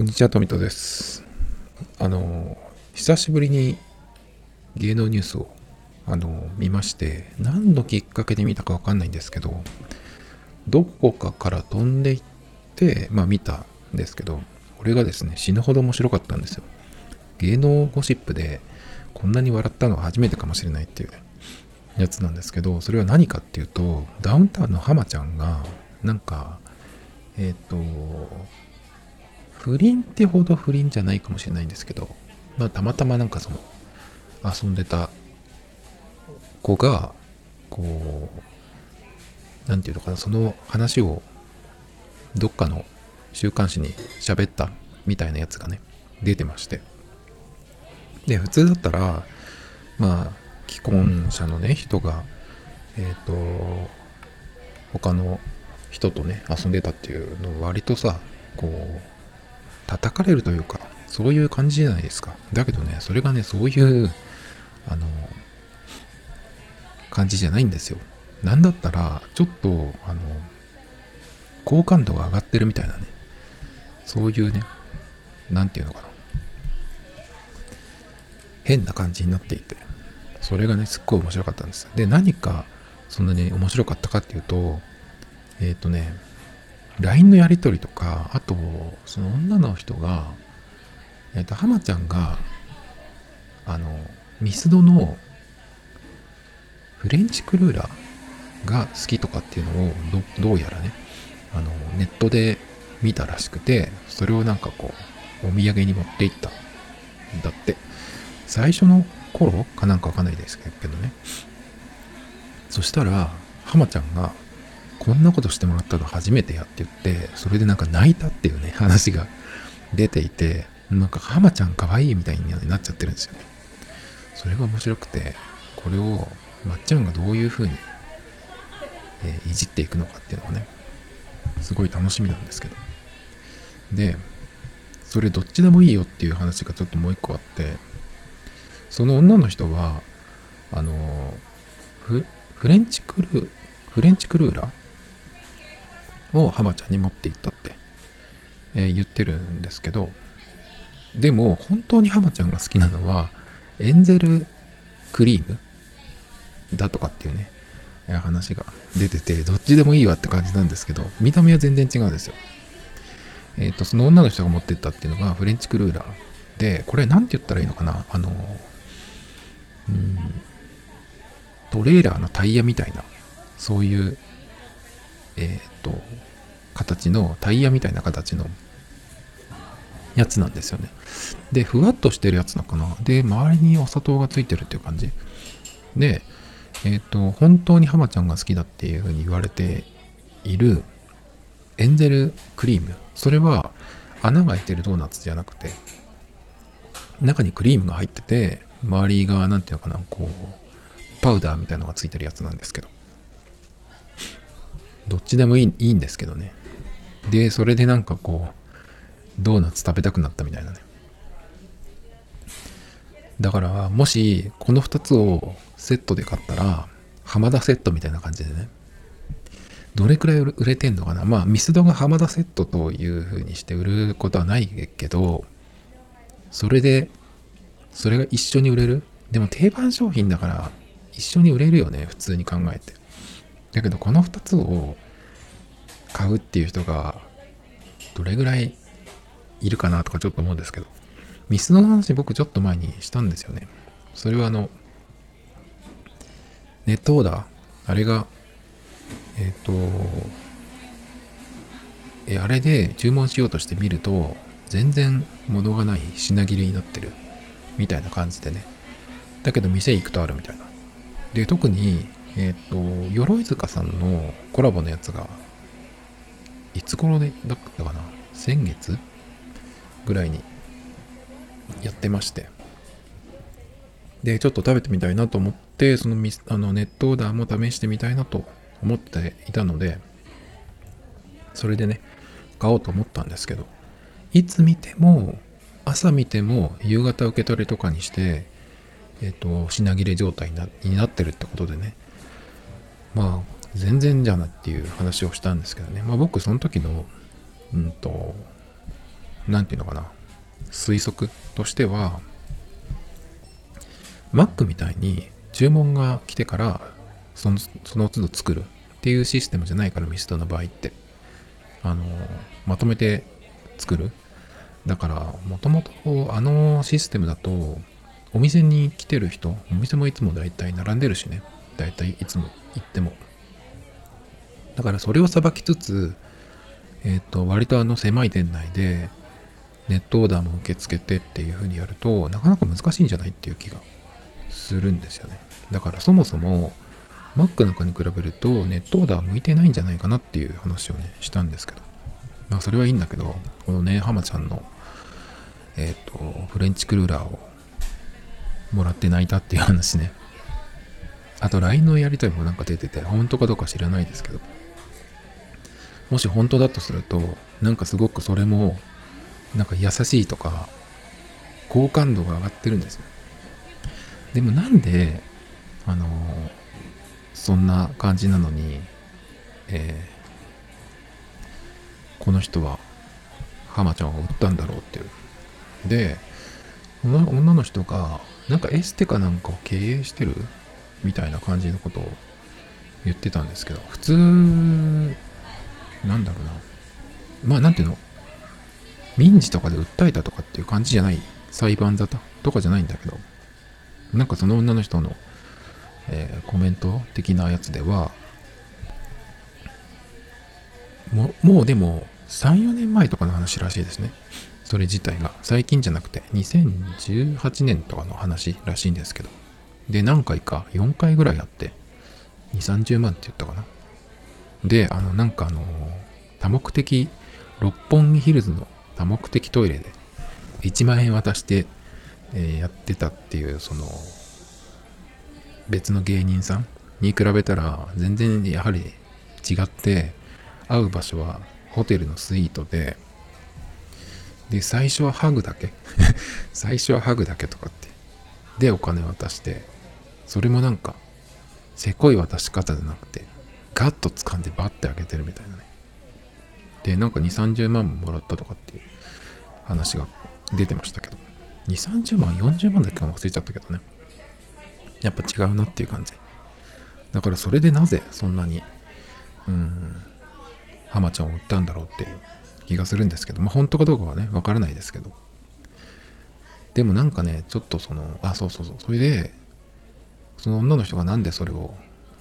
こんにちは、富田です。あの、久しぶりに芸能ニュースをあの見まして、何のきっかけで見たかわかんないんですけど、どこかから飛んでいって、まあ見たんですけど、これがですね、死ぬほど面白かったんですよ。芸能ゴシップでこんなに笑ったのは初めてかもしれないっていうやつなんですけど、それは何かっていうと、ダウンタウンの浜ちゃんが、なんか、えっ、ー、と、不倫ってほど不倫じゃないかもしれないんですけど、まあ、たまたまなんかその、遊んでた子が、こう、なんていうのかな、その話をどっかの週刊誌に喋ったみたいなやつがね、出てまして。で、普通だったら、まあ、既婚者のね、人が、えっ、ー、と、他の人とね、遊んでたっていうのを割とさ、こう、叩かれるというか、そういう感じじゃないですか。だけどね、それがね、そういう、あの、感じじゃないんですよ。なんだったら、ちょっと、あの、好感度が上がってるみたいなね、そういうね、なんていうのかな。変な感じになっていて、それがね、すっごい面白かったんです。で、何か、そんなに面白かったかっていうと、えっ、ー、とね、LINE のやり取りとか、あと、その女の人が、えっ、ー、と、浜ちゃんが、あの、ミスドのフレンチクルーラーが好きとかっていうのをど、どうやらね、あの、ネットで見たらしくて、それをなんかこう、お土産に持っていったんだって。最初の頃かなんかわかんないですけどね。そしたら、浜ちゃんが、こんなことしてもらったの初めてやって言って、それでなんか泣いたっていうね、話が出ていて、なんか浜ちゃん可愛いみたいになっちゃってるんですよね。それが面白くて、これをまっちゃんがどういう風に、えー、いじっていくのかっていうのがね、すごい楽しみなんですけど。で、それどっちでもいいよっていう話がちょっともう一個あって、その女の人は、あのフ、フレンチクルー、フレンチクルーラーを浜ちゃんに持って行ったって、えー、言ってるんですけど、でも本当に浜ちゃんが好きなのはエンゼルクリームだとかっていうね、話が出てて、どっちでもいいわって感じなんですけど、見た目は全然違うんですよ。えっ、ー、と、その女の人が持ってったっていうのがフレンチクルーラーで、これ何て言ったらいいのかなあの、うん、トレーラーのタイヤみたいな、そういうえっ、と、形の、タイヤみたいな形のやつなんですよね。で、ふわっとしてるやつなのかな？で、周りにお砂糖がついてるっていう感じ。で、えっ、ー、と、本当に浜ちゃんが好きだっていうふうに言われているエンゼルクリーム。それは穴が開いてるドーナツじゃなくて、中にクリームが入ってて、周りが、なんていうのかな、こう、パウダーみたいのがついてるやつなんですけど。どっちでもいいいいんですけどね。で、それでなんかこう、ドーナツ食べたくなったみたいなね。だから、もし、この2つをセットで買ったら、浜田セットみたいな感じでね。どれくらい売れてんのかなまあ、ミスドが浜田セットという風にして売ることはないけど、それで、それが一緒に売れるでも定番商品だから、一緒に売れるよね、普通に考えて。だけどこの2つを買うっていう人がどれぐらいいるかなとかちょっと思うんですけど、ミスの話僕ちょっと前にしたんですよね。それはあの、ネットオーダー、あれが、えっ、ー、と、え、あれで注文しようとしてみると、全然物がない品切れになってるみたいな感じでね。だけど店行くとあるみたいな。で、特にえっ、ー、と、鎧塚さんのコラボのやつが、いつ頃でだったかな？先月ぐらいにやってまして。で、ちょっと食べてみたいなと思って、そのミスあのネットオーダーも試してみたいなと思っていたので、それでね、買おうと思ったんですけど、いつ見ても、朝見ても夕方受け取りとかにして、えっ、ー、と、品切れ状態になってるってことでね、まあ、全然じゃなっていう話をしたんですけどね。まあ僕、その時の、うんと、なんていうのかな、推測としては、Mac みたいに注文が来てからそのその都度作るっていうシステムじゃないからミストの場合って。あのまとめて作る。だからもともとあのシステムだとお店に来てる人お店もいつもだいたい並んでるしね。だいたいいつも。行っても。だからそれをさばきつつえっ、ー、と割とあの狭い店内でネットオーダーも受け付けてっていう風にやるとなかなか難しいんじゃないっていう気がするんですよね。だからそもそも Mac なんかに比べるとネットオーダー向いてないんじゃないかなっていう話をねしたんですけど。まあそれはいいんだけどこのね浜ちゃんのえっ、ー、とフレンチクルーラーをもらって泣いたっていう話ね。あと LINE のやり取りもなんか出てて本当かどうか知らないですけど。もし本当だとするとなんかすごくそれもなんか優しいとか好感度が上がってるんですよ。でもなんであのそんな感じなのに、えー、この人は浜ちゃんを売ったんだろうっていう。で女の人がなんかエステかなんかを経営してるみたいな感じのことを言ってたんですけど普通なんだろうな。まあなんていうの？民事とかで訴えたとかっていう感じじゃない裁判沙汰とかじゃないんだけどなんかその女の人の、えー、コメント的なやつではももうでも34年前とかの話らしいですね。それ自体が。最近じゃなくて2018年とかの話らしいんですけど。で何回か4回ぐらいあって2 3 0万って言ったかな。であのなんかあの多目的六本木ヒルズの多目的トイレで1万円渡してえ、やってたっていうその別の芸人さんに比べたら全然やはり違って会う場所はホテルのスイートでで最初はハグだけ。最初はハグだけとかって。でお金渡してそれもなんかせこい渡し方じゃなくてガッと掴んでバッて開けてるみたいなねでなんか2 3 0万ももらったとかっていう話が出てましたけど2、30万、40万だけか忘れちゃったけどね。やっぱ違うなっていう感じ。だからそれでなぜそんなに、うん、浜ちゃんを売ったんだろうっていう気がするんですけど、まあ本当かどうかはね、わからないですけど。でもなんかね、ちょっとその、あ、そうそうそう、それで、その女の人がなんでそれを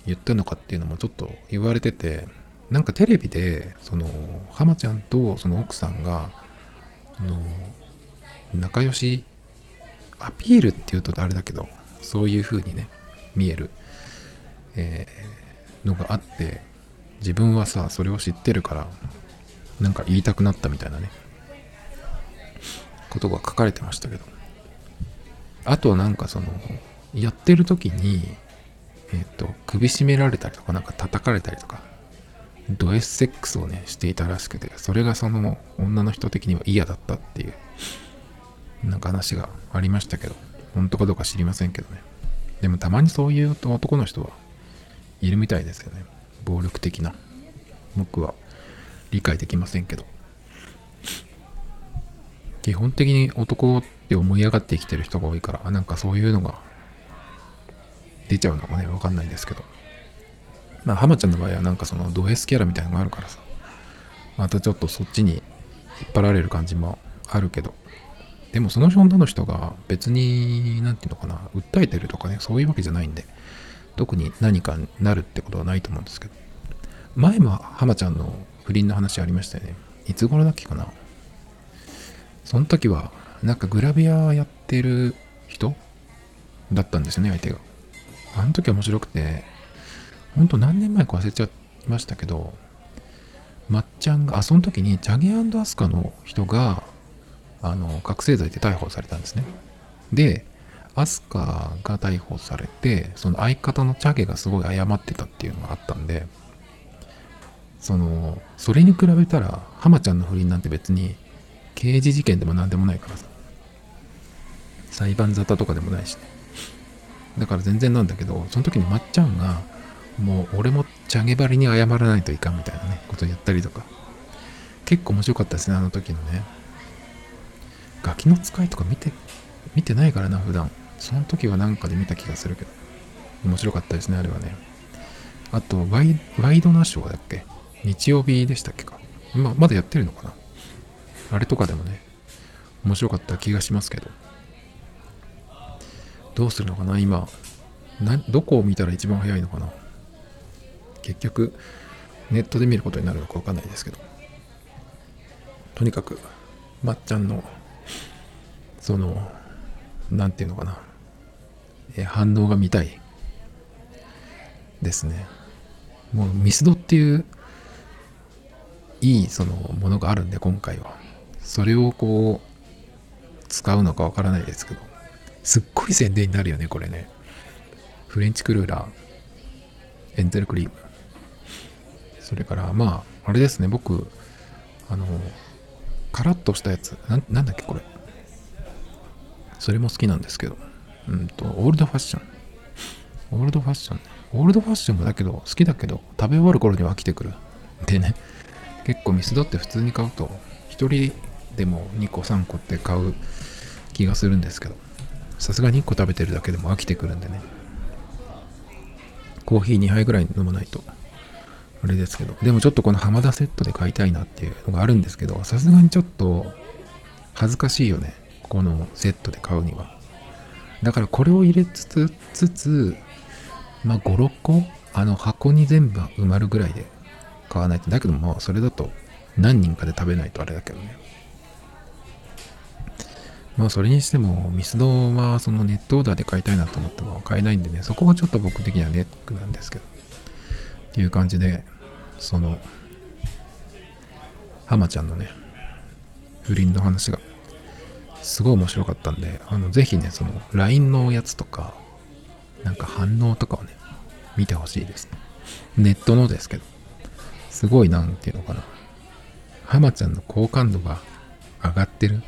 言ったのかっていうのもちょっと言われてて、なんかテレビで、その、浜ちゃんとその奥さんが、あの、仲良しアピールっていうとあれだけどそういう風にね見える、えー、のがあって自分はさそれを知ってるからなんか言いたくなったみたいなねことが書かれてましたけど。あとなんかそのやってる時にえっ、ー、と首絞められたりとかなんか叩かれたりとかド S セックスをねしていたらしくてそれがその女の人的には嫌だったっていうなんか話がありましたけど、本当かどうか知りませんけどね。でもたまにそういう男の人はいるみたいですよね。暴力的な。僕は理解できませんけど。基本的に男って思い上がって生きてる人が多いから、なんかそういうのが出ちゃうのかね、わかんないですけど。まあ、浜ちゃんの場合はなんかそのド S キャラみたいなのがあるからさ、またちょっとそっちに引っ張られる感じもあるけど、でもその女の人が別に、なんていうのかな、訴えてるとかね、そういうわけじゃないんで、特に何かになるってことはないと思うんですけど。前も浜ちゃんの不倫の話ありましたよね。いつ頃だっけかな。その時は、なんかグラビアやってる人だったんですよね、相手が。あの時面白くて、ほんと何年前か忘れちゃいましたけど、まっちゃんが、あ、その時にチャゲアスカの人が、あの覚醒剤で逮捕されたんですね。で、アスカが逮捕されて、その相方のチャゲがすごい謝ってたっていうのがあったんで、その、それに比べたら、浜ちゃんの不倫なんて別に刑事事件でも何でもないからさ。裁判沙汰とかでもないしね。だから全然なんだけど、その時にまっちゃんが、もう俺もチャゲバリに謝らないといかんみたいなね、ことやったりとか。結構面白かったですね、あの時のね。ガキの使いとか見て、見てないからな、普段。その時はなんかで見た気がするけど。面白かったですね、あれはね。あとワイ、ワイドナショーだっけ？日曜日でしたっけか。ままだやってるのかな？あれとかでもね、面白かった気がしますけど。どうするのかな？今な、どこを見たら一番早いのかな？結局、ネットで見ることになるのかわかんないですけど。とにかく、まっちゃんの、その、なんていうのかな？え反応が見たいですね。もうミスドっていういいそのものがあるんで今回は。それをこう使うのかわからないですけど。すっごい宣伝になるよね、これね。フレンチクルーラー、エンゼルクリーム。それから、まあ、あれですね、僕、あの、カラッとしたやつ、ななんだっけ、これ。それも好きなんですけど、うんと、オールドファッション。オールドファッション。オールドファッションもだけど、好きだけど、食べ終わる頃には飽きてくる。でね、結構ミスドって普通に買うと、1人でも2個3個って買う気がするんですけど、さすがに1個食べてるだけでも飽きてくるんでね。コーヒー2杯ぐらい飲まないと、あれですけど、でもちょっとこの浜田セットで買いたいなっていうのがあるんですけど、さすがにちょっと恥ずかしいよね。このセットで買うには。だからこれを入れつつ、つつまあ5、6個あの箱に全部埋まるぐらいで買わないと。だけども、それだと何人かで食べないとあれだけどね。まあそれにしても、ミスドはそのネットオーダーで買いたいなと思っても買えないんでね、そこがちょっと僕的にはネックなんですけど。っていう感じで、その、浜ちゃんのね、不倫の話がすごい面白かったんで、あの、ぜひね、その、LINE のやつとか、なんか反応とかをね、見てほしいですね。ネットのですけど、すごいなんていうのかな。浜ちゃんの好感度が上がってる。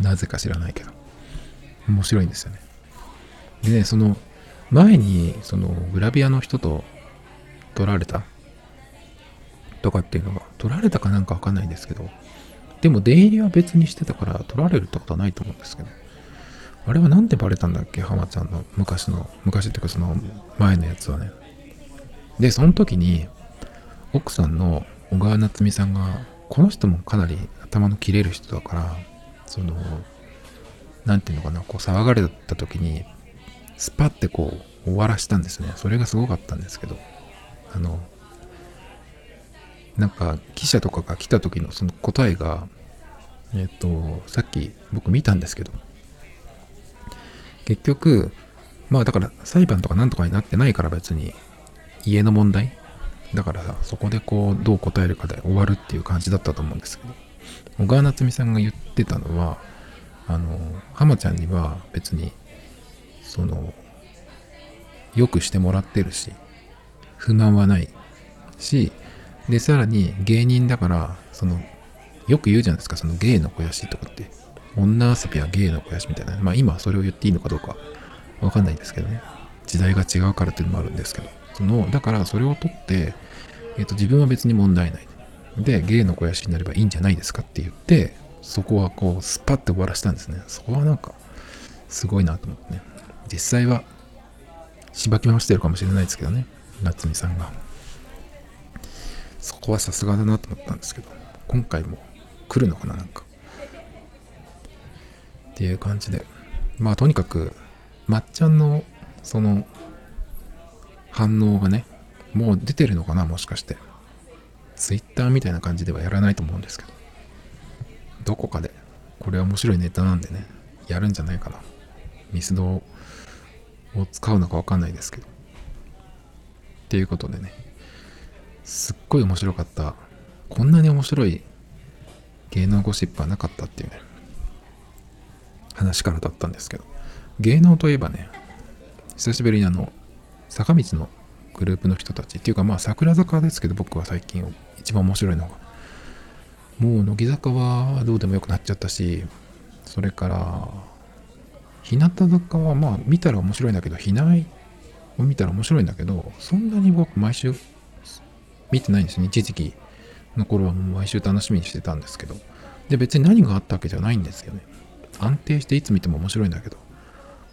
なぜか知らないけど。面白いんですよね。でね、その、前に、その、グラビアの人と撮られた？とかっていうのが、撮られたかなんかわかんないんですけど、でも出入りは別にしてたから撮られるってことはないと思うんですけど、あれはなんでバレたんだっけ？浜ちゃんの昔の、昔っていうかその前のやつはね。で、その時に、奥さんの小川夏美さんが、この人もかなり頭の切れる人だから、その、なんていうのかな、こう騒がれた時に、スパってこう終わらしたんですね。それがすごかったんですけど、あの、なんか記者とかが来た時のその答えが、えっ、と、さっき僕見たんですけど、結局、まあだから裁判とかなんとかになってないから別に家の問題。だからそこでこうどう答えるかで終わるっていう感じだったと思うんですけど。小川夏美さんが言ってたのはあの浜ちゃんには別にそのよくしてもらってるし不満はないしでさらに芸人だからそのよく言うじゃないですかその芸の肥やしとかって。女遊びは芸の肥やしみたいな。まあ今それを言っていいのかどうかわかんないんですけどね。時代が違うからっていうのもあるんですけど。そのだからそれを取って、えーと、自分は別に問題ないで芸の肥やしになればいいんじゃないですかって言ってそこはこうスパッて終わらせたんですね。そこはなんかすごいなと思ってね。実際はしばき回してるかもしれないですけどね。夏美さんが。そこはさすがだなと思ったんですけど。今回も来るのかななんか。っていう感じで。まあとにかくまっちゃんのその反応がねもう出てるのかなもしかして。ツイッターみたいな感じではやらないと思うんですけど。どこかでこれは面白いネタなんでねやるんじゃないかな。ミスドを使うのかわかんないですけど。っていうことでねすっごい面白かった。こんなに面白い芸能ゴシップはなかったっていうね話からだったんですけど。芸能といえばね久しぶりにあの坂道のグループの人たちっていうかまあ桜坂ですけど僕は最近一番面白いのがもう乃木坂はどうでもよくなっちゃったしそれから日向坂はまあ見たら面白いんだけどひないを見たら面白いんだけどそんなに僕毎週見てないんですね一時期の頃はもう毎週楽しみにしてたんですけどで、別に何があったわけじゃないんですよね。安定していつ見ても面白いんだけど、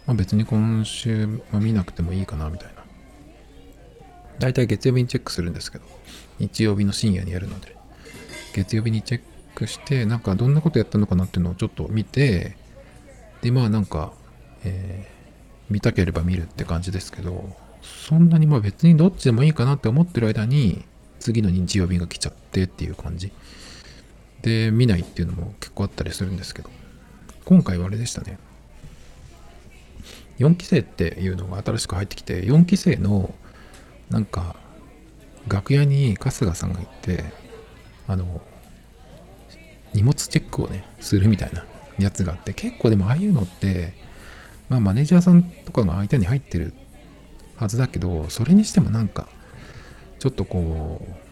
まあ、別に今週は見なくてもいいかなみたいな。大体月曜日にチェックするんですけど、日曜日の深夜にやるので、月曜日にチェックして、なんかどんなことやったのかなっていうのをちょっと見て、で、まあなんか、えー、見たければ見るって感じですけど、そんなにまあ別にどっちでもいいかなって思ってる間に、次の日曜日が来ちゃってっていう感じ。で、見ないっていうのも結構あったりするんですけど、今回はあれでしたね。4期生っていうのが新しく入ってきて、4期生のなんか楽屋に春日さんが行ってあの荷物チェックをねするみたいなやつがあって結構でもああいうのってまあマネージャーさんとかが相手に入ってるはずだけどそれにしてもなんかちょっとこう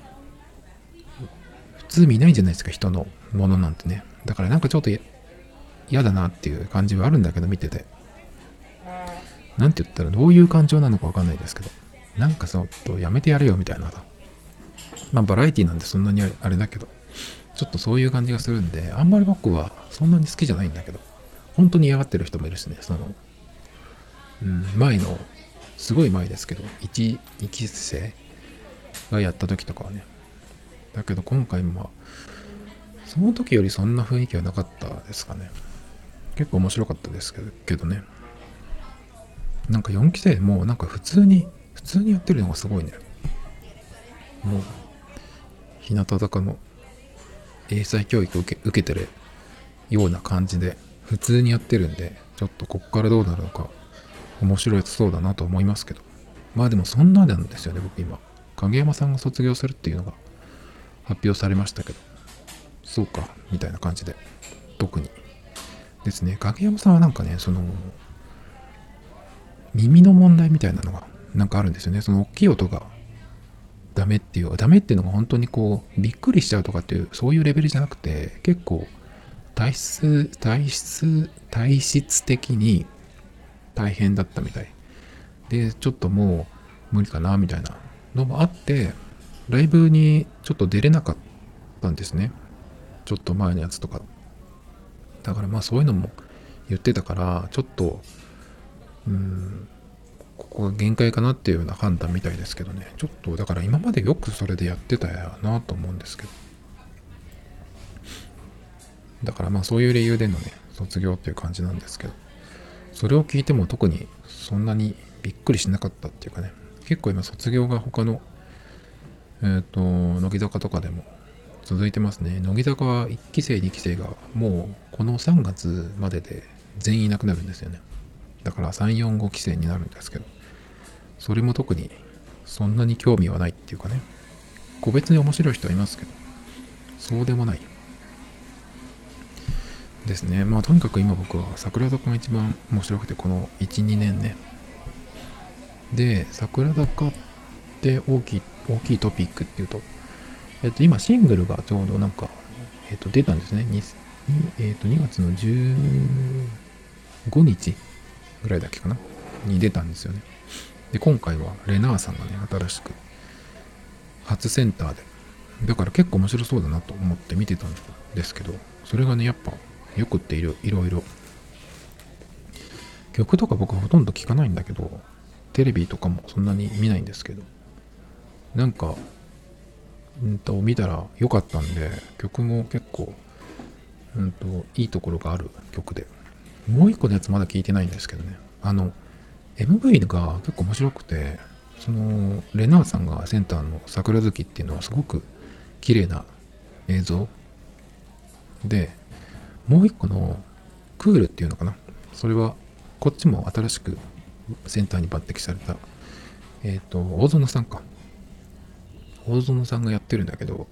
普通見ないじゃないですか人のものなんてね。だからなんかちょっと嫌だなっていう感じはあるんだけど見てて。何て言ったらどういう感情なのかわかんないですけど。なんかそとやめてやれよみたいな。まあバラエティなんでそんなにあれだけどちょっとそういう感じがするんであんまり僕はそんなに好きじゃないんだけど本当に嫌がってる人もいるしねその、うん、前のすごい前ですけど 1, 1期生がやった時とかはね。だけど今回もその時よりそんな雰囲気はなかったですかね。結構面白かったですけどね。なんか4期生もなんか普通に通にやってるのがすごいね。もう日向坂の英才教育を受け受けてるような感じで普通にやってるんでちょっとこっからどうなるのか面白いそうだなと思いますけど。まあでもそんななんですよね僕今。影山さんが卒業するっていうのが発表されましたけど。そうかみたいな感じで。特に。ですね。影山さんはなんかねその耳の問題みたいなのがなんかあるんですよね。その大きい音がダメっていう、ダメっていうのが本当にこう、びっくりしちゃうとかっていう、そういうレベルじゃなくて、結構、体質、体質、体質的に大変だったみたい。で、ちょっともう無理かな、みたいなのもあって、ライブにちょっと出れなかったんですね。ちょっと前のやつとか。だからまあそういうのも言ってたから、ちょっと、うん、ここが限界かなっていうような判断みたいですけどね。ちょっとだから今までよくそれでやってたやなと思うんですけど。だからまあそういう理由でのね卒業っていう感じなんですけど。それを聞いても特にそんなにびっくりしなかったっていうかね。結構今卒業が他のえっ、ー、と乃木坂とかでも続いてますね。乃木坂は1期生2期生がもうこの3月までで全員いなくなるんですよね。だから3、4、5期生になるんですけど、それも特にそんなに興味はないっていうかね、個別に面白い人はいますけど、そうでもない。ですね。まあとにかく今僕は桜坂が一番面白くて、この1、2年ね。で、桜坂って大きい、大きいトピックっていうと、えっと今シングルがちょうどなんか、えっと出たんですね。2, えっと2月の15日ぐらいだっけかな？に出たんですよね。で、今回はレナーさんがね、新しく初センターで、だから結構面白そうだなと思って見てたんですけど、それがね、やっぱよくっていろいろ。曲とか僕ほとんど聞かないんだけど、テレビとかもそんなに見ないんですけど、なんか、うんと、見たら良かったんで、曲も結構、うんと、いいところがある曲で、もう一個のやつまだ聞いてないんですけどね。あの、MV が結構面白くて、その、レナーさんがセンターの桜月っていうのはすごく綺麗な映像で、もう一個のクールっていうのかな。それは、こっちも新しくセンターに抜擢された、えっ、ー、と、大園さんか。大園さんがやってるんだけど、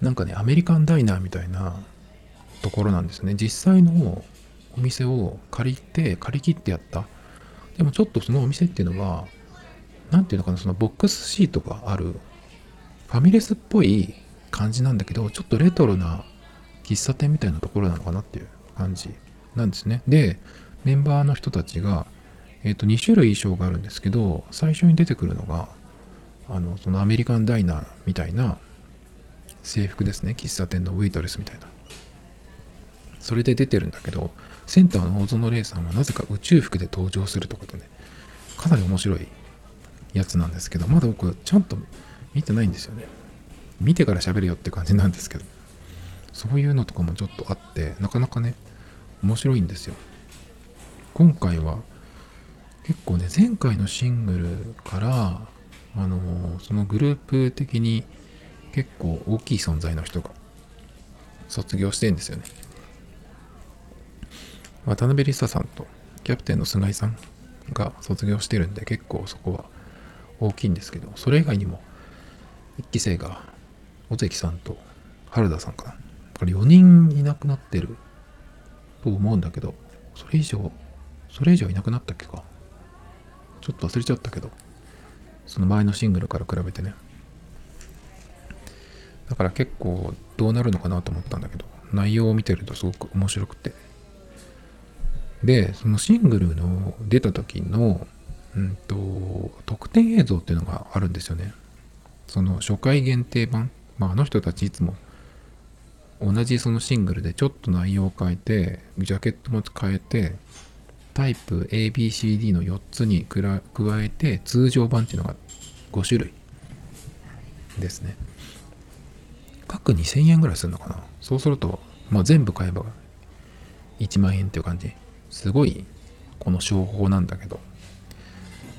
なんかね、アメリカンダイナーみたいなところなんですね。実際のお店を借りて、借り切ってやった。でもちょっとそのお店っていうのは、何ていうのかな、そのボックスシートがある、ファミレスっぽい感じなんだけど、ちょっとレトロな喫茶店みたいなところなのかなっていう感じなんですね。で、メンバーの人たちが、えっ、ー、と、2種類衣装があるんですけど、最初に出てくるのが、あの、そのアメリカンダイナーみたいな制服ですね。喫茶店のウェイトレスみたいな。それで出てるんだけど、センターの大園玲さんはなぜか宇宙服で登場するとかでね、かなり面白いやつなんですけど、まだ僕ちゃんと見てないんですよね。見てから喋るよって感じなんですけど、そういうのとかもちょっとあって、なかなかね、面白いんですよ。今回は結構ね、前回のシングルから、あのー、そのグループ的に結構大きい存在の人が卒業してんですよね。渡辺梨沙さんとキャプテンの菅井さんが卒業してるんで結構そこは大きいんですけど、それ以外にも1期生が尾関さんと原田さんかな。だから4人いなくなってると思うんだけど、それ以上、それ以上いなくなったっけか。ちょっと忘れちゃったけど、その前のシングルから比べてね。だから結構どうなるのかなと思ったんだけど、内容を見てるとすごく面白くて。で、そのシングルの出た時の、うんと、特典映像っていうのがあるんですよね。その初回限定版。まあ、あの人たちいつも同じそのシングルでちょっと内容を変えて、ジャケットも変えて、タイプ ABCD の4つに加えて通常版っていうのが5種類ですね。各2000円ぐらいするのかなそうすると、まあ、全部買えば1万円っていう感じ。すごいこの商法なんだけど。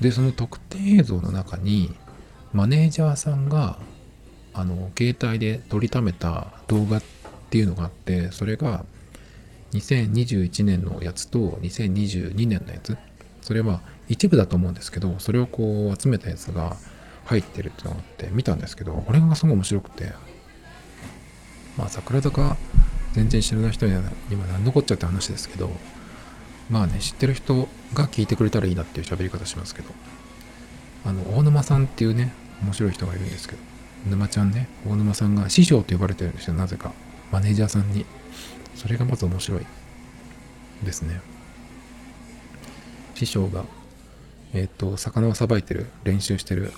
で、その特典映像の中にマネージャーさんがあの携帯で撮りためた動画っていうのがあってそれが2021年のやつと2022年のやつそれは一部だと思うんですけどそれをこう集めたやつが入ってるっていうのがあって見たんですけどこれがすごい面白くてまあ桜坂全然知らない人には今何のこっちゃって話ですけどまあね知ってる人が聞いてくれたらいいなっていう喋り方しますけど。あの大沼さんっていうね面白い人がいるんですけど。沼ちゃんね大沼さんが師匠と呼ばれてるんですよなぜか。マネージャーさんに。それがまず面白いですね。師匠がえっ、ー、と魚をさばいてる練習してる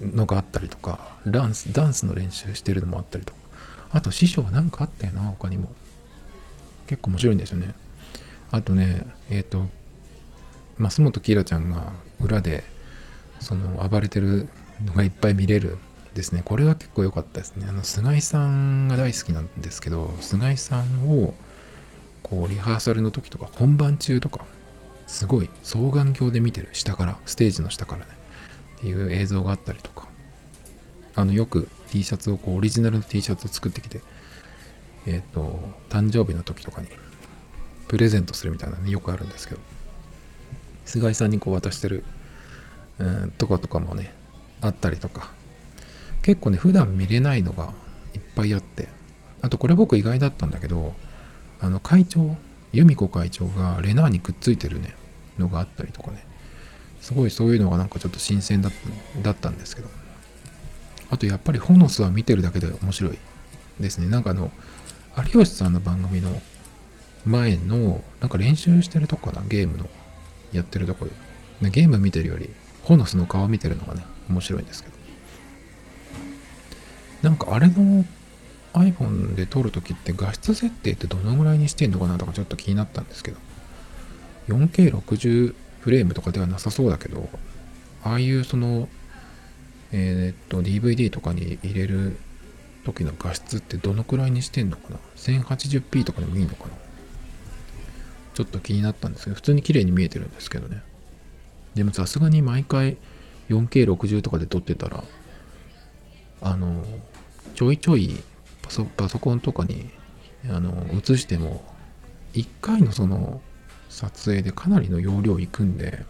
のがあったりとかダンスダンスの練習してるのもあったりとか。あと師匠は何かあったよな他にも。結構面白いんですよね。あとねえっ、ー、と増本キラちゃんが裏でその暴れてるのがいっぱい見れるですね。これは結構良かったですね。あの菅井さんが大好きなんですけど菅井さんをこうリハーサルの時とか本番中とかすごい双眼鏡で見てる。下からステージの下からね。っていう映像があったりとか。あのよく T シャツをこうオリジナルの T シャツを作ってきてえっ、ー、と誕生日の時とかにプレゼントするみたいなねよくあるんですけど。菅井さんにこう渡してる、うん、とかとかもねあったりとか。結構ね、普段見れないのがいっぱいあって、あとこれ僕意外だったんだけど、あの会長、由美子会長がレナーにくっついてるね、のがあったりとかね、すごいそういうのがなんかちょっと新鮮だっただったんですけど、あとやっぱりホノスは見てるだけで面白いですね。なんかあの、有吉さんの番組の前の、なんか練習してるとこかな、ゲームのやってるとこで。ゲーム見てるより、ホノスの顔見てるのがね、面白いんですけど。なんかあれの iPhone で撮るときって画質設定ってどのぐらいにしてんのかなとかちょっと気になったんですけど 4K60 フレームとかではなさそうだけどああいうそのえー、っと DVD とかに入れる時の画質ってどのくらいにしてんのかな？1080p とかでもいいのかな？ちょっと気になったんですけど普通に綺麗に見えてるんですけどね。でもさすがに毎回 4K60 とかで撮ってたらあのちょいちょいパソパソコンとかにあの映しても1回のその撮影でかなりの容量いくんで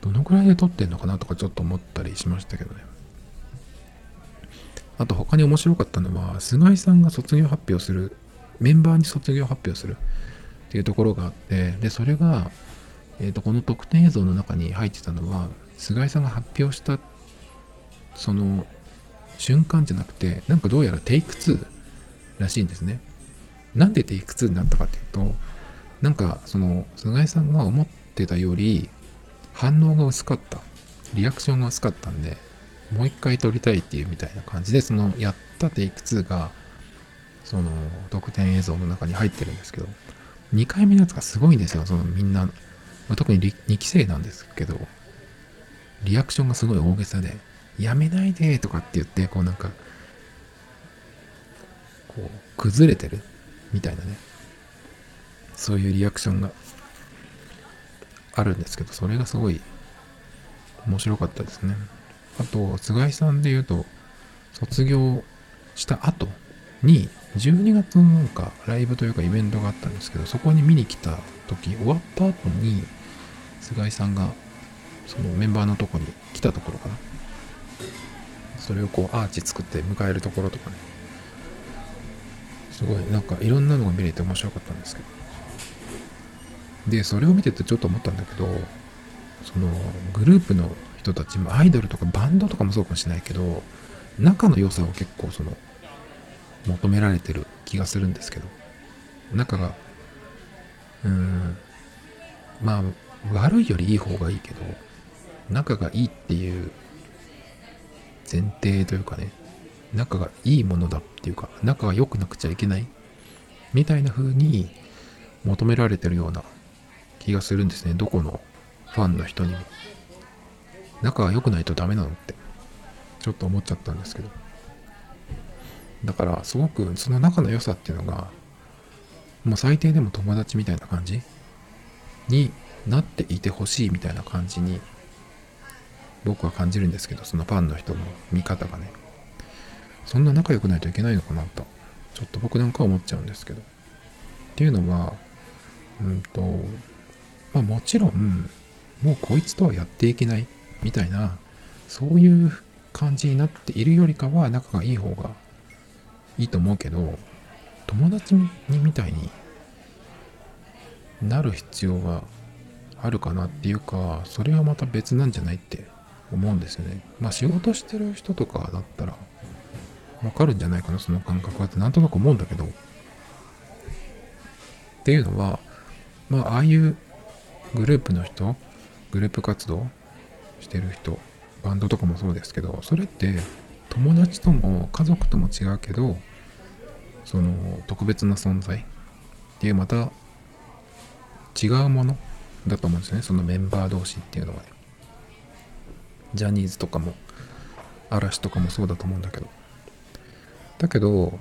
どのくらいで撮ってんのかなとかちょっと思ったりしましたけどね。あと他に面白かったのは菅井さんが卒業発表するメンバーに卒業発表するっていうところがあってでそれが、えー、とこの特典映像の中に入ってたのは菅井さんが発表したその瞬間じゃなくてなんかどうやらテイク2らしいんですね。なんでテイク2になったかっていうとなんかその菅井さんが思ってたより反応が薄かった。リアクションが薄かったんでもう一回撮りたいっていうみたいな感じでそのやったテイク2がその特典映像の中に入ってるんですけど。2回目のやつがすごいんですよ。そのみんな、特に2期生なんですけどリアクションがすごい大げさで「やめないで」とかって言ってこうなんかこう崩れてるみたいなね。そういうリアクションがあるんですけどそれがすごい面白かったですね。あと菅井さんで言うと卒業した後に12月のなんかライブというかイベントがあったんですけどそこに見に来た時終わった後に菅井さんがそのメンバーのとこに来たところかな。それをこうアーチ作って迎えるところとかね。すごいなんかいろんなのが見れて面白かったんですけど。でそれを見ててちょっと思ったんだけどそのグループの人たちもアイドルとかバンドとかもそうかもしれないけど仲の良さを結構その求められてる気がするんですけど。仲がうーんまあ悪いよりいい方がいいけど仲がいいっていう前提というかね仲がいいものだっていうか仲が良くなくちゃいけないみたいな風に求められてるような気がするんですね。どこのファンの人にも。仲が良くないとダメなのってちょっと思っちゃったんですけど。だからすごくその仲の良さっていうのがもう最低でも友達みたいな感じ？になっていてほしいみたいな感じに僕は感じるんですけどそのファンの人の見方がね。そんな仲良くないといけないのかなとちょっと僕なんかは思っちゃうんですけど。っていうのはうんとまあもちろんもうこいつとはやっていけないみたいなそういう感じになっているよりかは仲がいい方がいいと思うけど友達にみたいになる必要があるかなっていうかそれはまた別なんじゃないって思うんですよね。まあ仕事してる人とかだったらわかるんじゃないかなその感覚はってなんとなく思うんだけど。っていうのはまあああいうグループの人グループ活動してる人バンドとかもそうですけどそれって友達とも家族とも違うけどその特別な存在っていうまた違うものだと思うんですよね。そのメンバー同士っていうのは。ねジャニーズとかも嵐とかもそうだと思うんだけど。だけど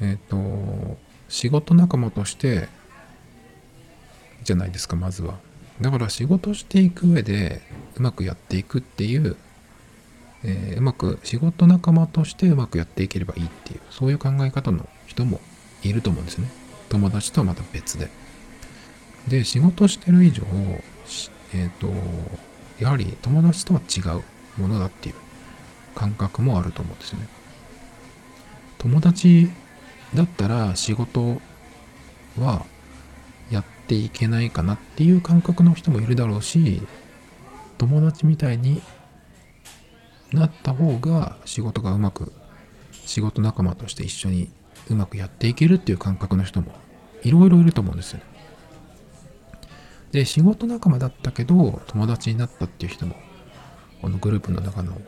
えっ、ー、と仕事仲間としてじゃないですかまずは。だから仕事していく上でうまくやっていくっていうえー、うまく仕事仲間としてうまくやっていければいいっていうそういう考え方の人もいると思うんですね。友達とはまた別で。で仕事してる以上えっ、ー、とやはり友達とは違うものだっていう感覚もあると思うんですね。友達だったら仕事はやっていけないかなっていう感覚の人もいるだろうし友達みたいになった方が仕事がうまく仕事仲間として一緒にうまくやっていけるっていう感覚の人もいろいろいると思うんですよ。で仕事仲間だったけど友達になったっていう人もこのグループの中の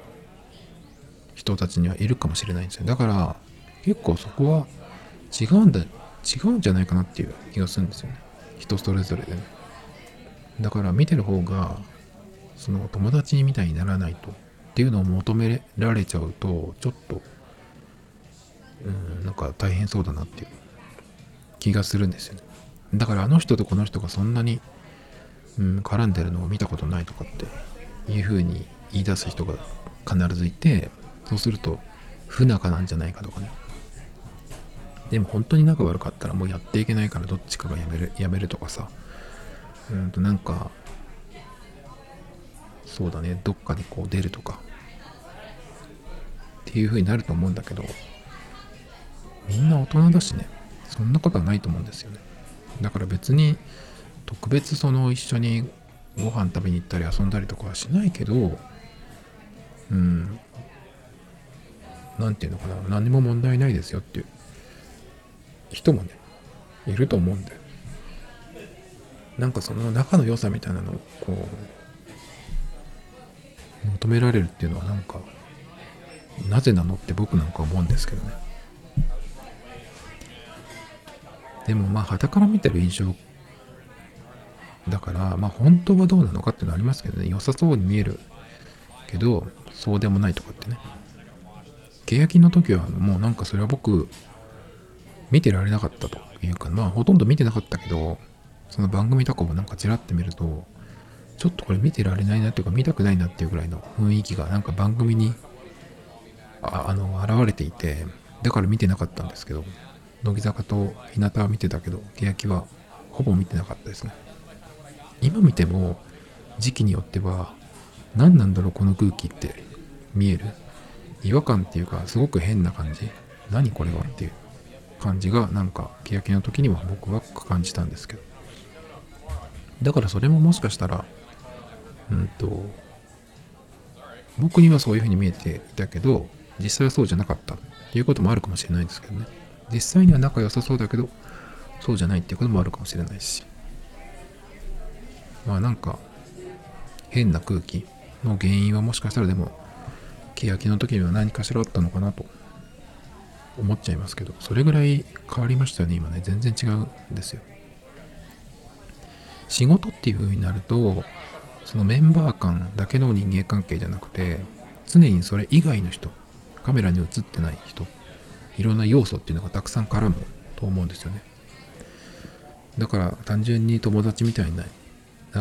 人たちにはいるかもしれないんですよ。だから結構そこは違うんだ違うんじゃないかなっていう気がするんですよね。人それぞれでね。だから見てる方がその友達みたいにならないとっていうのを求められちゃうとちょっとうんなんか大変そうだなっていう気がするんですよね。だからあの人とこの人がそんなに、うん、絡んでるのを見たことないとかっていうふうに言い出す人が必ずいてそうすると不仲なんじゃないかとかね。でも本当に仲悪かったらもうやっていけないからどっちかがやめるやめるとかさ。うんとなんかそうだね。どっかにこう出るとか。っていう風になると思うんだけどみんな大人だしね。そんなことはないと思うんですよね。だから別に特別その一緒にご飯食べに行ったり遊んだりとかはしないけどうん。何て言うのかな。何にも問題ないですよっていう人もねいると思うんでなんかその仲の良さみたいなのをこう求められるっていうのはなんかなぜなのって僕なんか思うんですけどね。でもまあ傍から見てる印象だからまあ本当はどうなのかっていうのはありますけどね。良さそうに見えるけどそうでもないとかってね。欅の時はもうなんかそれは僕見てられなかったというかまあほとんど見てなかったけどその番組とかもなんかちらって見るとちょっとこれ見てられないなっていうか見たくないなっていうぐらいの雰囲気がなんか番組にああの現れていてだから見てなかったんですけど乃木坂と日向は見てたけど欅はほぼ見てなかったですね。今見ても時期によっては何なんだろうこの空気って見える？違和感っていうかすごく変な感じ？何これはっていう感じがなんか欅の時には僕は感じたんですけど。だからそれももしかしたらうんと僕にはそういうふうに見えていたけど実際はそうじゃなかったっていうこともあるかもしれないですけどね。実際には仲良さそうだけどそうじゃないっていうこともあるかもしれないし。まあなんか変な空気の原因はもしかしたらでも欅の時には何かしらあったのかなと思っちゃいますけどそれぐらい変わりましたよね今ね。全然違うんですよ。仕事っていう風になるとそのメンバー間だけの人間関係じゃなくて常にそれ以外の人カメラに映ってない人いろんな要素っていうのがたくさん絡むと思うんですよね。だから単純に友達みたいな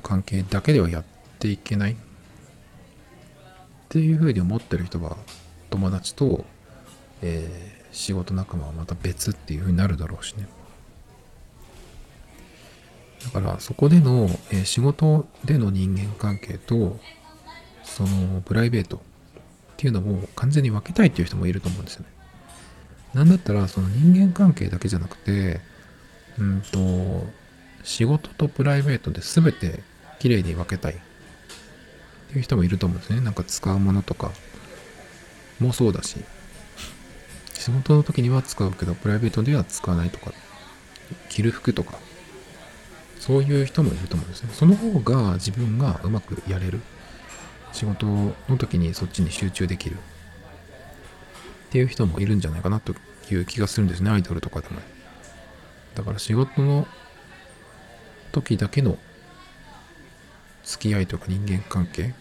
関係だけではやっていけない。っていうふうに思ってる人は友達と、えー、仕事仲間はまた別っていうふうになるだろうしね。だからそこでの、え、仕事での人間関係とそのプライベートっていうのを完全に分けたいっていう人もいると思うんですよね。なんだったらその人間関係だけじゃなくてうんと仕事とプライベートで全てきれいに分けたいっていう人もいると思うんですね。なんか使うものとかもそうだし仕事の時には使うけどプライベートでは使わないとか着る服とかそういう人もいると思うんですね。その方が自分がうまくやれる。仕事の時にそっちに集中できる。っていう人もいるんじゃないかなという気がするんですね。アイドルとかでも。だから仕事の時だけの付き合いとか人間関係っ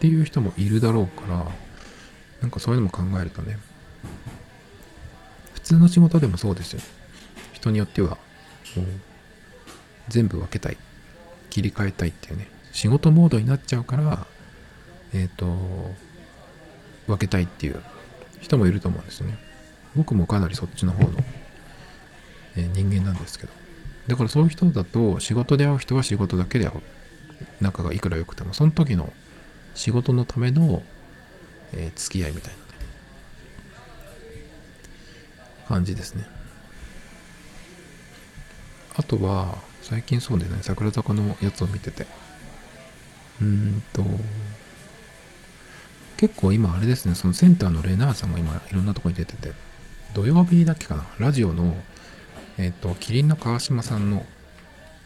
ていう人もいるだろうから、なんかそういうのも考えるとね、普通の仕事でもそうですよ。人によっては、全部分けたい。切り替えたいっていうね。仕事モードになっちゃうからえっ、ー、と分けたいっていう人もいると思うんですよね。僕もかなりそっちの方の、え、人間なんですけど。だからそういう人だと仕事で会う人は仕事だけで会う。仲がいくら良くても。その時の仕事のための、え、付き合いみたいな感じですね。あとは最近そうでね、桜坂のやつを見てて。うーんと、結構今あれですね、そのセンターのレナーさんが今いろんなとこに出てて、土曜日だっけかな、ラジオの、えっ、ー、と、キリンの川島さんの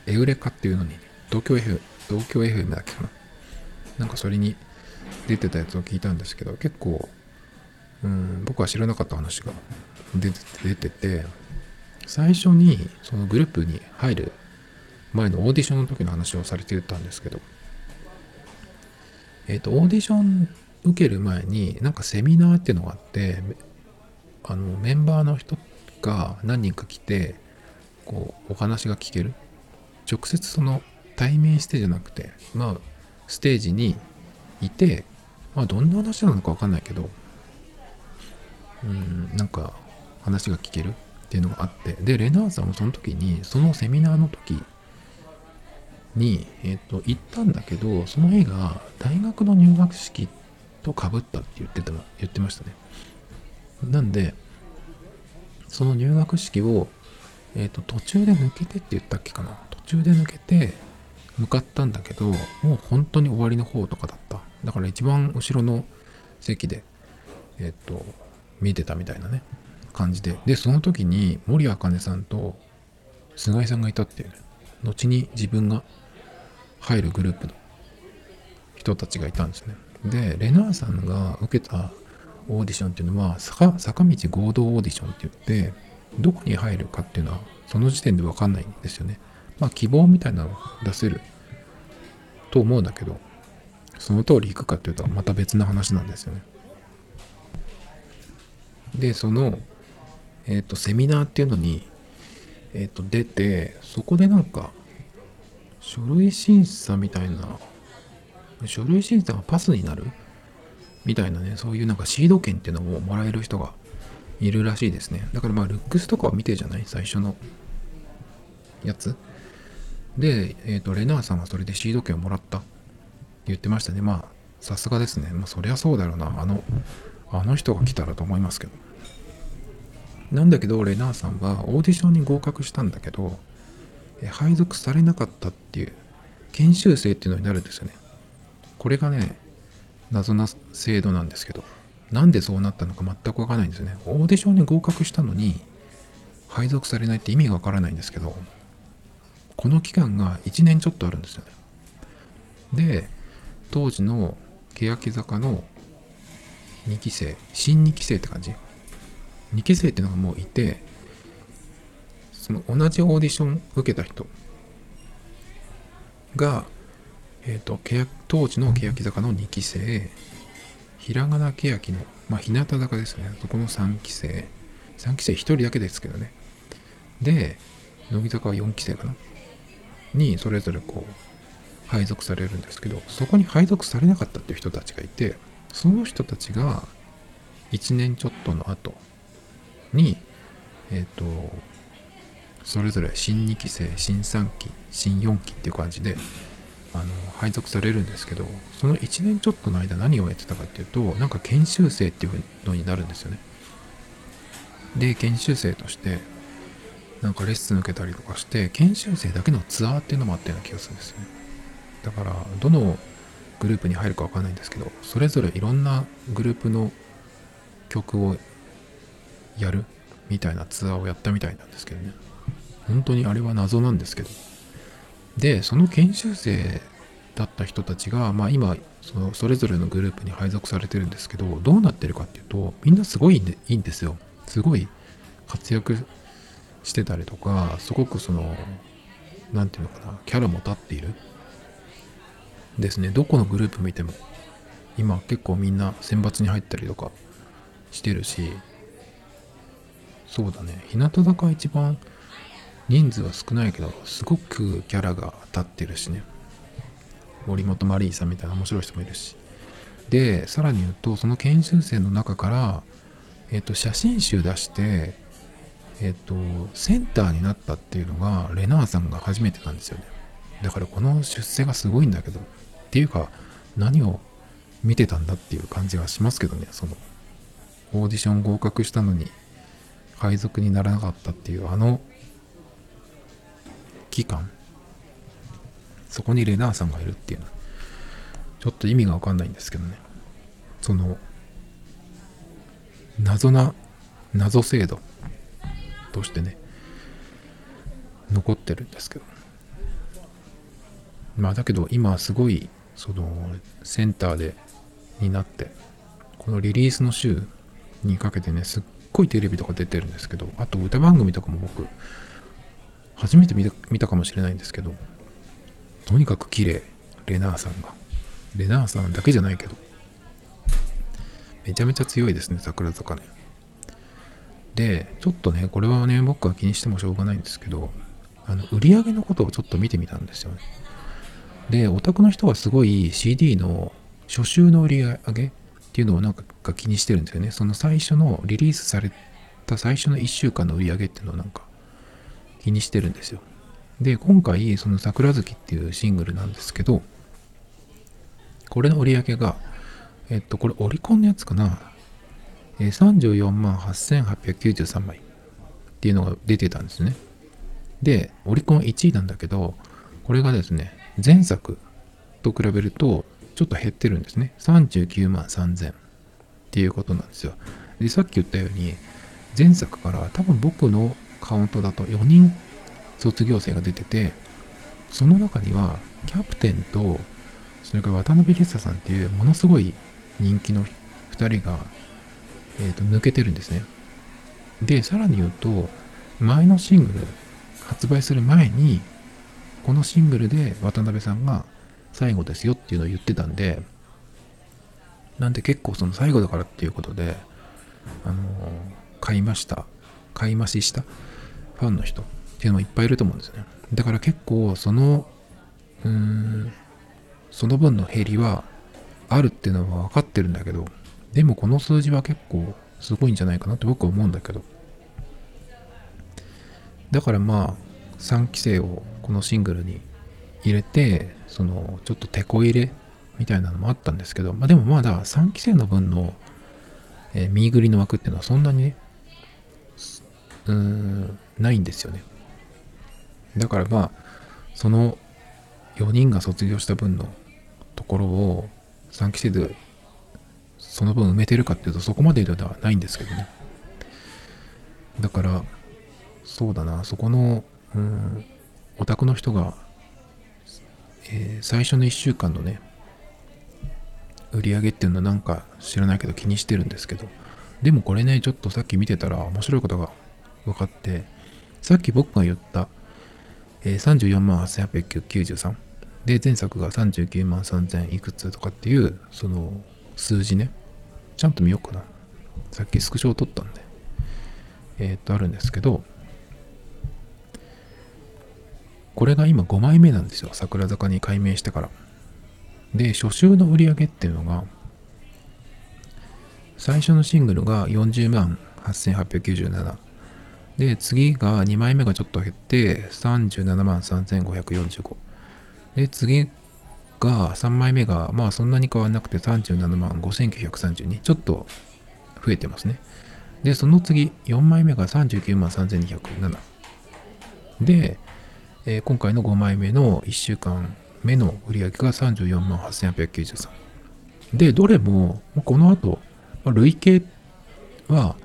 エウレカっていうのに、東京 FM、東京 FM だっけかな。なんかそれに出てたやつを聞いたんですけど、結構、うん、僕は知らなかった話が出てて、最初にそのグループに入る前のオーディションの時の話をされてたんですけど、えっ、ー、と、オーディション受ける前に、なんかセミナーっていうのがあって、あの、メンバーの人が何人か来て、こう、お話が聞ける。直接その対面してじゃなくて、まあ、ステージにいて、まあ、どんな話なのかわかんないけど、うん、なんか話が聞けるっていうのがあって、で、レナーさんもその時に、そのセミナーの時に、え、ー、と、行ったんだけど、その絵が大学の入学式とかぶったって言ってた、言ってましたね。なんで、その入学式を、えっ、ー、と、途中で抜けてって言ったっけかな。途中で抜けて、向かったんだけど、もう本当に終わりの方とかだった。だから一番後ろの席で、えっ、ー、と、見てたみたいなね、感じで。で、その時に森茜さんと菅井さんがいたっていうね。後に自分が入るグループの人たちがいたんですね。で、レナーさんが受けたオーディションっていうのは坂、坂道合同オーディションって言って、どこに入るかっていうのはその時点で分かんないんですよね。まあ希望みたいなのを出せると思うんだけどその通り行くかっていうとまた別の話なんですよね。でその、えっ、ー、とセミナーっていうのに、えっ、ー、と出てそこでなんか書類審査みたいな。書類審査がパスになる？みたいなねそういうなんかシード権っていうのをもらえる人がいるらしいですね。だからまあルックスとかは見てじゃない？最初のやつ。で、えっ、ー、とレナーさんはそれでシード権をもらった。って言ってましたね。まあさすがですね。まあそりゃそうだろうな。あのあの人が来たらと思いますけど。なんだけどレナーさんはオーディションに合格したんだけど配属されなかったっていう研修生っていうのになるんですよね。これがね謎な制度なんですけどなんでそうなったのか全くわからないんですよね。オーディションに合格したのに配属されないって意味がわからないんですけどこの期間が1年ちょっとあるんですよね。で当時の欅坂の2期生新2期生って感じ？2期生っていうのがもういてその同じオーディション受けた人が、えっ、ー、と当時の欅坂の2期生ひらがな欅のまあ日向坂ですね。そこの3期生。3期生1人だけですけどね。で乃木坂は4期生かな。にそれぞれこう配属されるんですけどそこに配属されなかったっていう人たちがいてその人たちが1年ちょっとの後にえっ、ー、とそれぞれ新2期生新3期新4期っていう感じであの配属されるんですけどその1年ちょっとの間何をやってたかっていうとなんか研修生っていうのになるんですよね。で研修生としてなんかレッスン受けたりとかして研修生だけのツアーっていうのもあったような気がするんですよね。だからどのグループに入るかわかんないんですけどそれぞれいろんなグループの曲をやるみたいなツアーをやったみたいなんですけどね。本当にあれは謎なんですけど。でその研修生だった人たちが、まあ、今そのそれぞれのグループに配属されてるんですけどどうなってるかっていうとみんなすごいいいんですよ。すごい活躍してたりとかすごくその何て言うのかなキャラも立っている。ですね。どこのグループ見ても今結構みんな選抜に入ったりとかしてるし。そうだね。日向坂一番人数は少ないけどすごくキャラが立ってるしね。森本マリーさんみたいな面白い人もいるし。でさらに言うとその研修生の中からえっ、と写真集出してえっ、とセンターになったっていうのがレナーさんが初めてなんですよね。だからこの出世がすごいんだけどっていうか何を見てたんだっていう感じがしますけどねそのオーディション合格したのに配属にならなかったっていうあの期間そこにレナーさんがいるっていうの。はちょっと意味がわかんないんですけどね。その謎な謎制度としてね残ってるんですけど。まあだけど今すごいそのセンターでになってこのリリースの週にかけてねすっごいテレビとか出てるんですけどあと歌番組とかも僕初めて見た見たかもしれないんですけど、とにかく綺麗、レナーさんが。レナーさんだけじゃないけど、めちゃめちゃ強いですね、桜坂ね。で、ちょっとね、これはね、僕は気にしてもしょうがないんですけど、あの、売り上げのことをちょっと見てみたんですよね。で、オタクの人はすごい CD の初週の売り上げっていうのをなんか気にしてるんですよね。その最初のリリースされた最初の1週間の売り上げっていうのをなんか気にしてるんですよ。で、今回、その桜月っていうシングルなんですけど、これの売り上げが、えっと、これオリコンのやつかな、え34万8893枚っていうのが出てたんですね。で、オリコン1位なんだけど、これがですね、前作と比べるとちょっと減ってるんですね。39万3000っていうことなんですよ。で、さっき言ったように、前作から多分僕のカウントだと4人卒業生が出てて、その中にはキャプテンと、それから渡辺理沙さんっていうものすごい人気の2人が、えー、と抜けてるんですね。で、さらに言うと、前のシングル発売する前にこのシングルで渡辺さんが最後ですよっていうのを言ってたんでなんで結構その最後だからっていうことであの買いました買い増ししたファンの人っていうのもいっぱいいると思うんですね。だから結構そのうーんその分の減りはあるっていうのは分かってるんだけどでもこの数字は結構すごいんじゃないかなって僕は思うんだけど。だからまあ3期生をこのシングルに入れてそのちょっと手こ入れみたいなのもあったんですけど、まあ、でもまだ3期生の分の、えー、右繰りの枠っていうのはそんなにねうんないんですよね。だからまあその4人が卒業した分のところを3期生でその分埋めてるかっていうとそこまでではないんですけどね。だからそうだなそこのうんオタクの人が、えー、最初の1週間のね売り上げっていうのはなんか知らないけど気にしてるんですけど。でもこれねちょっとさっき見てたら面白いことが分かってさっき僕が言った、えー、34万8893で前作が39万3000いくつとかっていうその数字ね。ちゃんと見ようかな。さっきスクショを撮ったんで。えー、っとあるんですけどこれが今5枚目なんですよ。桜坂に改名してから。で初週の売り上げっていうのが最初のシングルが40万8897で次が2枚目がちょっと減って37万3545で次が3枚目がまあそんなに変わらなくて37万5932ちょっと増えてますね。でその次4枚目が39万3207で、えー、今回の5枚目の1週間目の売り上げが34万8893でどれもこの後累計は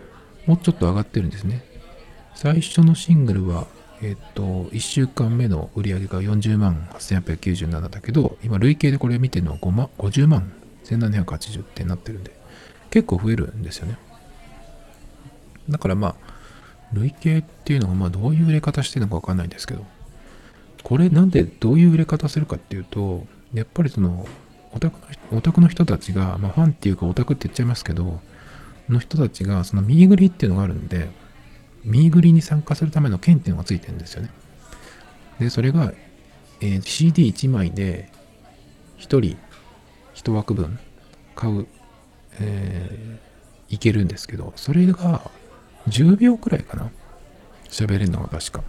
もうちょっと上がってるんですね。最初のシングルはえっ、と1週間目の売り上げが40万8897だけど今累計でこれ見てるのは5万50万1780ってなってるんで結構増えるんですよね。だからまあ累計っていうのがまあどういう売れ方してるのかわかんないんですけどこれなんでどういう売れ方するかっていうと、やっぱりその、オタクの人たちが、まあ、ファンっていうかオタクって言っちゃいますけど、の人たちが、そのミーグリっていうのがあるんで、ミーグリに参加するための券っていうのがついてるんですよね。で、それが、えー、CD1 枚で1人1枠分買う、えー、いけるんですけど、それが10秒くらいかな。喋れるのが確か。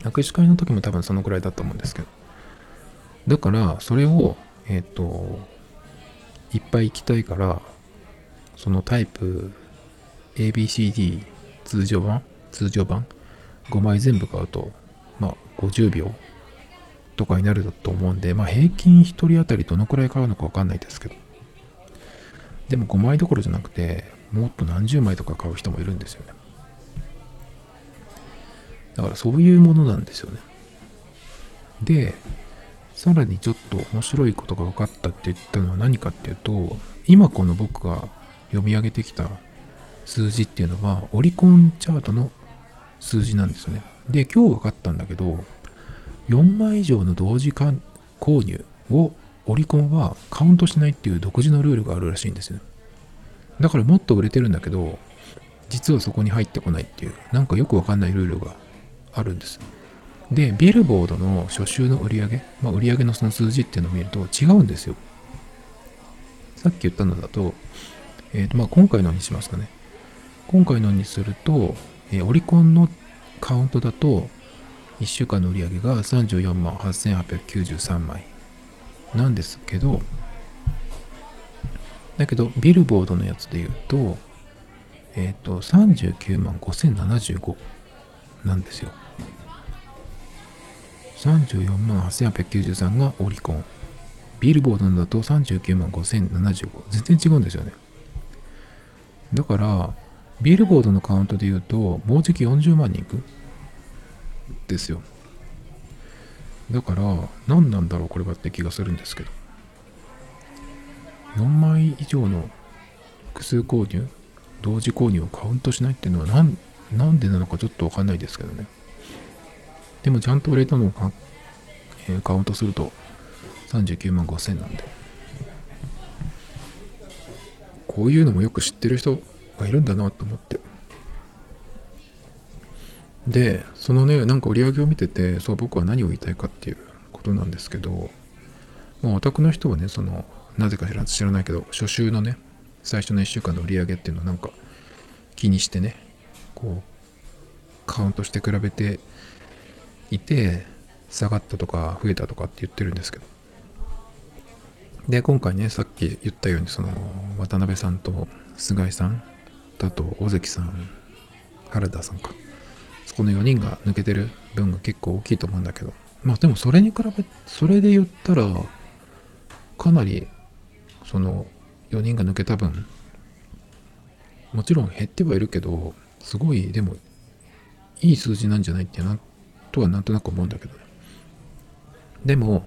握手会の時も多分そのくらいだと思うんですけど。だから、それを、えっ、ー、と、いっぱい行きたいから、そのタイプ ABCD 通常版？通常版？5枚全部買うと、まあ、50秒とかになると思うんで、まあ、平均1人当たりどのくらい買うのかわかんないですけど。でも5枚どころじゃなくて、もっと何十枚とか買う人もいるんですよね。だからそういうものなんですよね。で、さらにちょっと面白いことが分かったって言ったのは何かっていうと、今この僕が読み上げてきた数字っていうのは、オリコンチャートの数字なんですよね。で、今日分かったんだけど、4枚以上の同時購入をオリコンはカウントしないっていう独自のルールがあるらしいんですよ。だからもっと売れてるんだけど、実はそこに入ってこないっていう、なんかよくわかんないルールがあるんです。で、ビルボードの初週の売り上げ、まあ、売り上げのその数字っていうのを見ると違うんですよ。さっき言ったのだと、えーとまあ、今回のにしますかね。今回のにすると、えー、オリコンのカウントだと、1週間の売り上げが34万8893枚なんですけど、だけど、ビルボードのやつで言うと、えっ、ー、と、39万5075なんですよ。34万8893がオリコン。ビルボードだと39万5075。全然違うんですよね。だから、ビルボードのカウントで言うと、もうじき40万人いく？ですよ。だから、何なんだろうこれはって気がするんですけど。4枚以上の複数購入、同時購入をカウントしないっていうのは何なんでなのかちょっとわかんないですけどね。でもちゃんと売れたのをカ,、えー、カウントすると39万5千なんで。こういうのもよく知ってる人がいるんだなと思って。で、そのね、なんか売り上げを見てて、そう僕は何を言いたいかっていうことなんですけど、まあ、お宅の人はね、その、なぜか知ら知らないけど、初週のね、最初の1週間の売り上げっていうのをなんか気にしてね、こう、カウントして比べていて、下がったとか増えたとかって言ってるんですけど。で、今回ね、さっき言ったように、その、渡辺さんと菅井さん、あと尾関さん、原田さんか。そこの4人が抜けてる分が結構大きいと思うんだけど。まあでもそれに比べ、それで言ったら、かなり、その、4人が抜けた分、もちろん減ってはいるけど、すごい、でも、いい数字なんじゃないってな、とはなんとなく思うんだけどね。でも、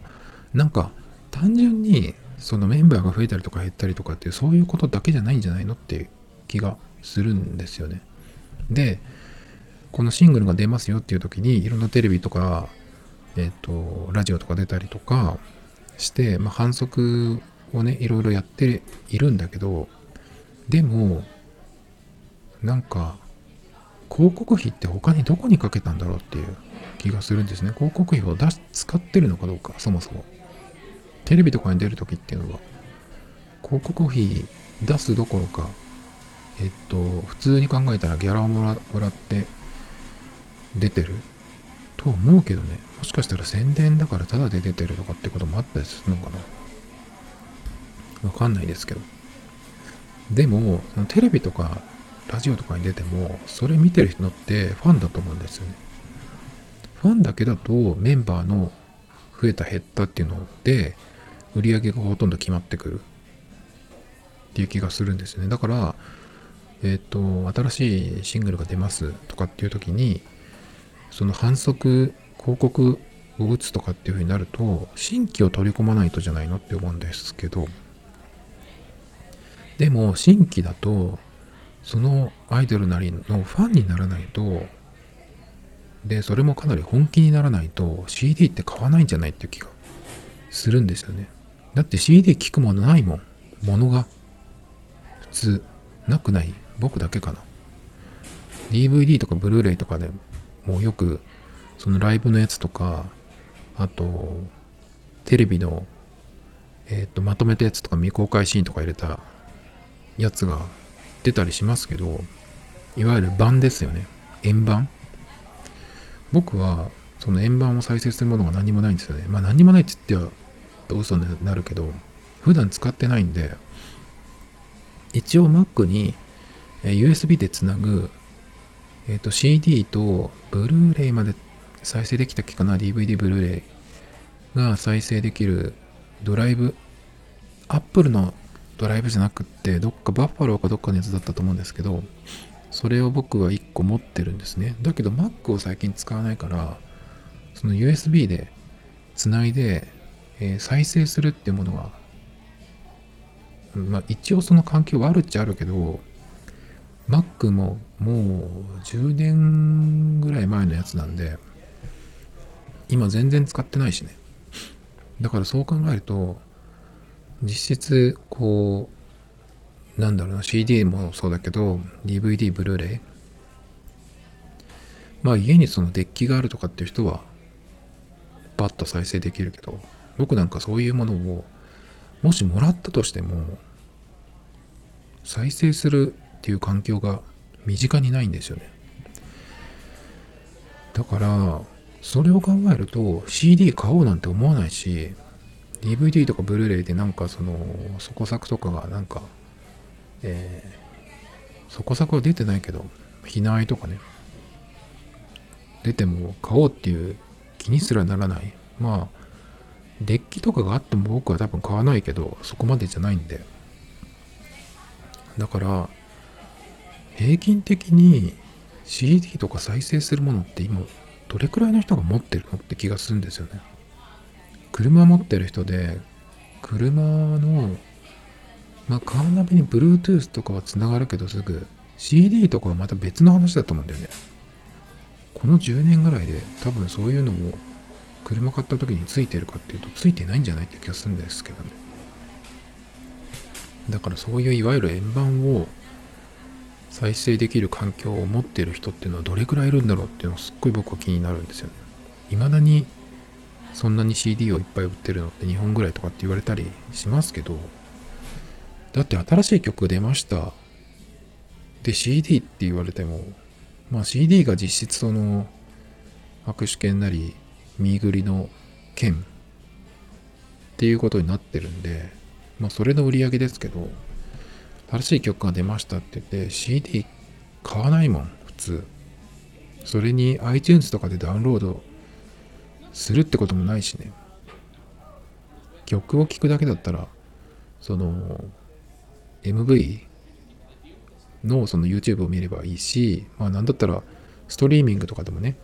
なんか、単純に、そのメンバーが増えたりとか減ったりとかっていう、そういうことだけじゃないんじゃないのっていう気がするんですよね。で、このシングルが出ますよっていう時に、いろんなテレビとか、えっ、ー、と、ラジオとか出たりとかして、まあ、反則をね、いろいろやっているんだけど、でも、なんか、広告費って他にどこにかけたんだろうっていう気がするんですね。広告費を出し使ってるのかどうか、そもそも。テレビとかに出るときっていうのは、広告費出すどころか、えっと、普通に考えたらギャラをもらもらって出てる？と思うけどね。もしかしたら宣伝だからタダで出てるとかってこともあったりするのかな。わかんないですけど。でも、テレビとかラジオとかに出ても、それ見てる人ってファンだと思うんですよね。ファンだけだとメンバーの増えた減ったっていうので、売り上げがほとんど決まってくるっていう気がするんですよね。だから、えっ、ー、と、新しいシングルが出ますとかっていう時に、その反則広告を打つとかっていう風になると、新規を取り込まないとじゃないのって思うんですけど、でも新規だと、そのアイドルなりのファンにならないと、で、それもかなり本気にならないと CD って買わないんじゃないっていう気がするんですよね。だって CD 聞くものないもん。ものが。普通。なくない僕だけかな。DVD とかブルーレイとかでもうよく、そのライブのやつとか、あと、テレビの、えっ、ー、と、まとめたやつとか未公開シーンとか入れたやつが出たりしますけど、いわゆる版ですよね。円盤。僕は、その円盤を再生するものが何もないんですよね。まあ何もないって言っては嘘になるけど、普段使ってないんで、一応 Mac に USB でつなぐ、えっ、と CD とブルーレイまで再生できたっけかな ?DVD ブルーレイが再生できるドライブ、Apple のドライブじゃなくって、どっかバッファローかどっかのやつだったと思うんですけど、それを僕は1個持ってるんですね。だけど Mac を最近使わないから、その USB でつないでえー、再生するっていうものは、まあ一応その環境はあるっちゃあるけど、Mac ももう10年ぐらい前のやつなんで、今全然使ってないしね。だからそう考えると、実質、こう、なんだろうな、CD もそうだけど、DVD、ブルーレイ。まあ家にそのデッキがあるとかっていう人は、パッと再生できるけど、僕なんかそういうものをもしもらったとしても再生するっていう環境が身近にないんですよねだからそれを考えると CD 買おうなんて思わないし DVD とかブルーレイでなんかそのそこ作とかがなんかえー、そこ作は出てないけど避難とかね出ても買おうっていう気にすらならないまあデッキとかがあっても僕は多分買わないけど、そこまでじゃないんで。だから、平均的に CD とか再生するものって今、どれくらいの人が持ってるのって気がするんですよね。車持ってる人で、車の、まあ、カーナビに Bluetooth とかは繋がるけどすぐ、CD とかはまた別の話だと思うんだよね。この10年ぐらいで多分そういうのも車買った時についてるかっていうとついてないんじゃないって気がするんですけどね。だからそういういわゆる円盤を再生できる環境を持っている人っていうのはどれくらいいるんだろうっていうのすっごい僕は気になるんですよね。未だにそんなに CD をいっぱい売ってるのって2本ぐらいとかって言われたりしますけど、だって新しい曲出ました。で CD って言われても、まあ CD が実質その握手券なり見ぐりの券っていうことになってるんで、まあそれの売り上げですけど、新しい曲が出ましたって言って CD 買わないもん、普通。それに iTunes とかでダウンロードするってこともないしね。曲を聴くだけだったら、その MV のその YouTube を見ればいいし、まあなんだったらストリーミングとかでもね、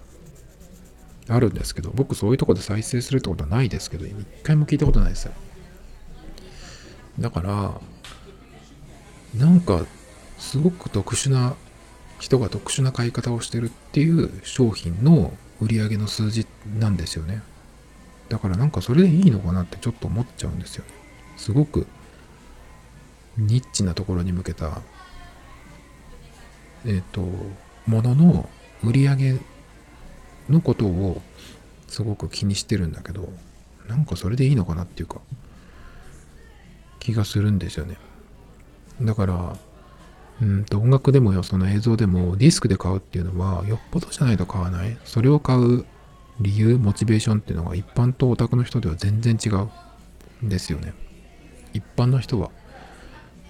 あるんですけど、僕そういうとこで再生するってことはないですけど、一回も聞いたことないですよ。だから、なんか、すごく特殊な人が特殊な買い方をしてるっていう商品の売り上げの数字なんですよね。だからなんかそれでいいのかなってちょっと思っちゃうんですよね。すごくニッチなところに向けた、えっ、ー、と、ものの売り上げのことをすごく気にしてるんだけど、なんかそれでいいのかなっていうか、気がするんですよね。だから、うんと音楽でもよ、その映像でもディスクで買うっていうのはよっぽどじゃないと買わない？それを買う理由、モチベーションっていうのが一般とオタクの人では全然違うんですよね。一般の人は、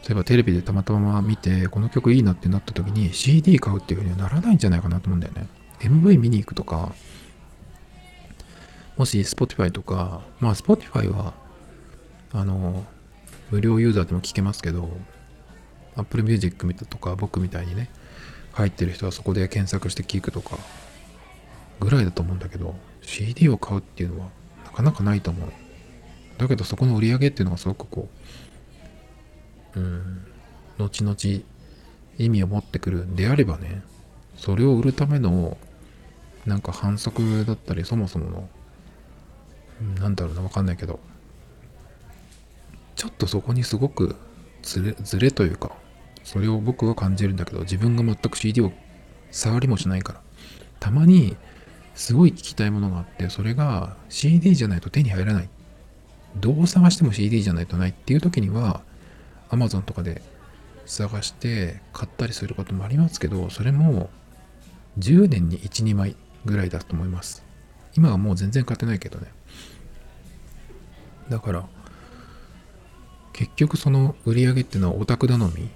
例えばテレビでたまたま見て、この曲いいなってなった時に CD 買うっていうふうにはならないんじゃないかなと思うんだよね。MV 見に行くとか、もし Spotify とか、まあ Spotify は、あの、無料ユーザーでも聞けますけど、Apple Music とか僕みたいにね、入ってる人はそこで検索して聞くとか、ぐらいだと思うんだけど、CD を買うっていうのはなかなかないと思う。だけどそこの売り上げっていうのがすごくこう、うん、後々意味を持ってくるんであればね、それを売るための、なんか反則だったり、そもそもの、なんだろうな、わかんないけど、ちょっとそこにすごくずれ、ずれというか、それを僕は感じるんだけど、自分が全く CD を触りもしないから、たまにすごい聞きたいものがあって、それが CD じゃないと手に入らない。どう探しても CD じゃないとないっていう時には、Amazon とかで探して買ったりすることもありますけど、それも10年に1、2枚ぐらいだと思います。今はもう全然買ってないけどね。だから、結局その売り上げっていうのはオタク頼み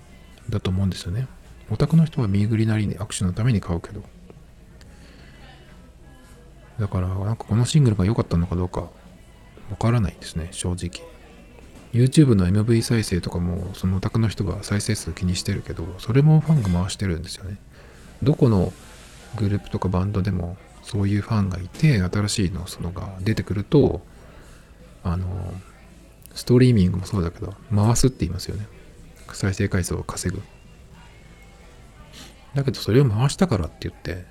だと思うんですよね。オタクの人は見ぐりなりに握手のために買うけど。だから、なんかこのシングルが良かったのかどうかわからないですね、正直。YouTube の MV 再生とかも、そのオタクの人が再生数気にしてるけど、それもファンが回してるんですよね。どこのグループとかバンドでもそういうファンがいて、新しいのそのが出てくると、あの、ストリーミングもそうだけど、回すって言いますよね。再生回数を稼ぐ。だけどそれを回したからって言って、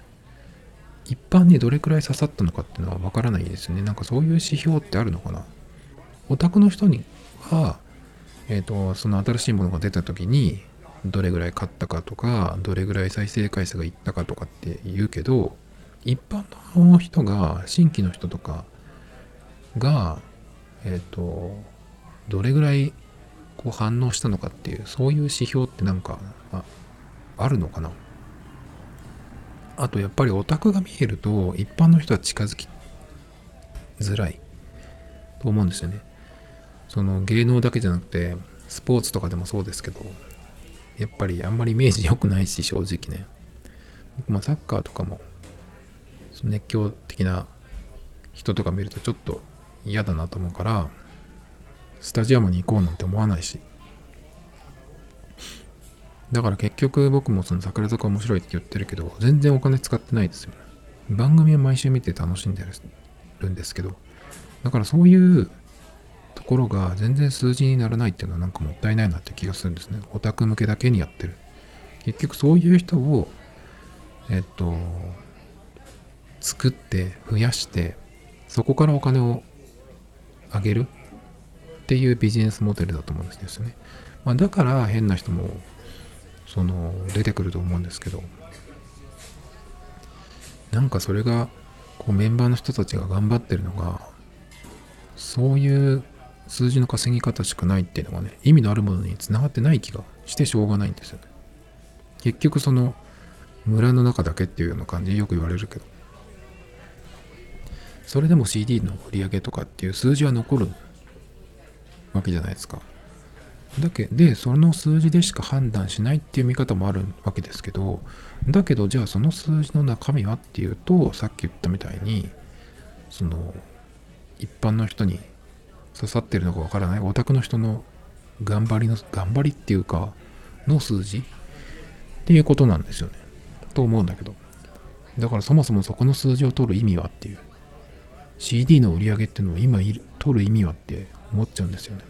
一般にどれくらい刺さったのかっていうのはわからないですね。なんかそういう指標ってあるのかな。オタクの人には、えっ、ー、と、その新しいものが出た時に、どれぐらい買ったかとか、どれぐらい再生回数がいったかとかって言うけど、一般の人が、新規の人とかが、えっ、ー、と、どれぐらいこう反応したのかっていうそういう指標ってなんかあるのかな？あとやっぱりオタクが見えると一般の人は近づきづらいと思うんですよね。その芸能だけじゃなくてスポーツとかでもそうですけどやっぱりあんまりイメージ良くないし正直ね。僕もサッカーとかも熱狂的な人とか見るとちょっと嫌だなと思うからスタジアムに行こうなんて思わないし。だから結局僕もその桜坂面白いって言ってるけど、全然お金使ってないですよね。番組は毎週見て楽しんでるんですけど、だからそういうところが全然数字にならないっていうのはなんかもったいないなって気がするんですね。オタク向けだけにやってる。結局そういう人をえっと作って増やしてそこからお金を上げるっていうビジネスモデルだと思うんですよね。まあ、だから変な人もその出てくると思うんですけど。なんかそれがこうメンバーの人たちが頑張ってるのがそういう数字の稼ぎ方しかないっていうのがね意味のあるものにつながってない気がしてしょうがないんですよね。結局その村の中だけっていうような感じでよく言われるけど。それでも CD の売り上げとかっていう数字は残るわけじゃないですか。だけでその数字でしか判断しないっていう見方もあるわけですけどだけどじゃあその数字の中身はっていうとさっき言ったみたいにその一般の人に刺さってるのかわからないオタクの人の頑張りの頑張りっていうかの数字っていうことなんですよね。と思うんだけど。だからそもそもそこの数字を取る意味はっていう。CD の売り上げっていうのを今取る意味はって思っちゃうんですよね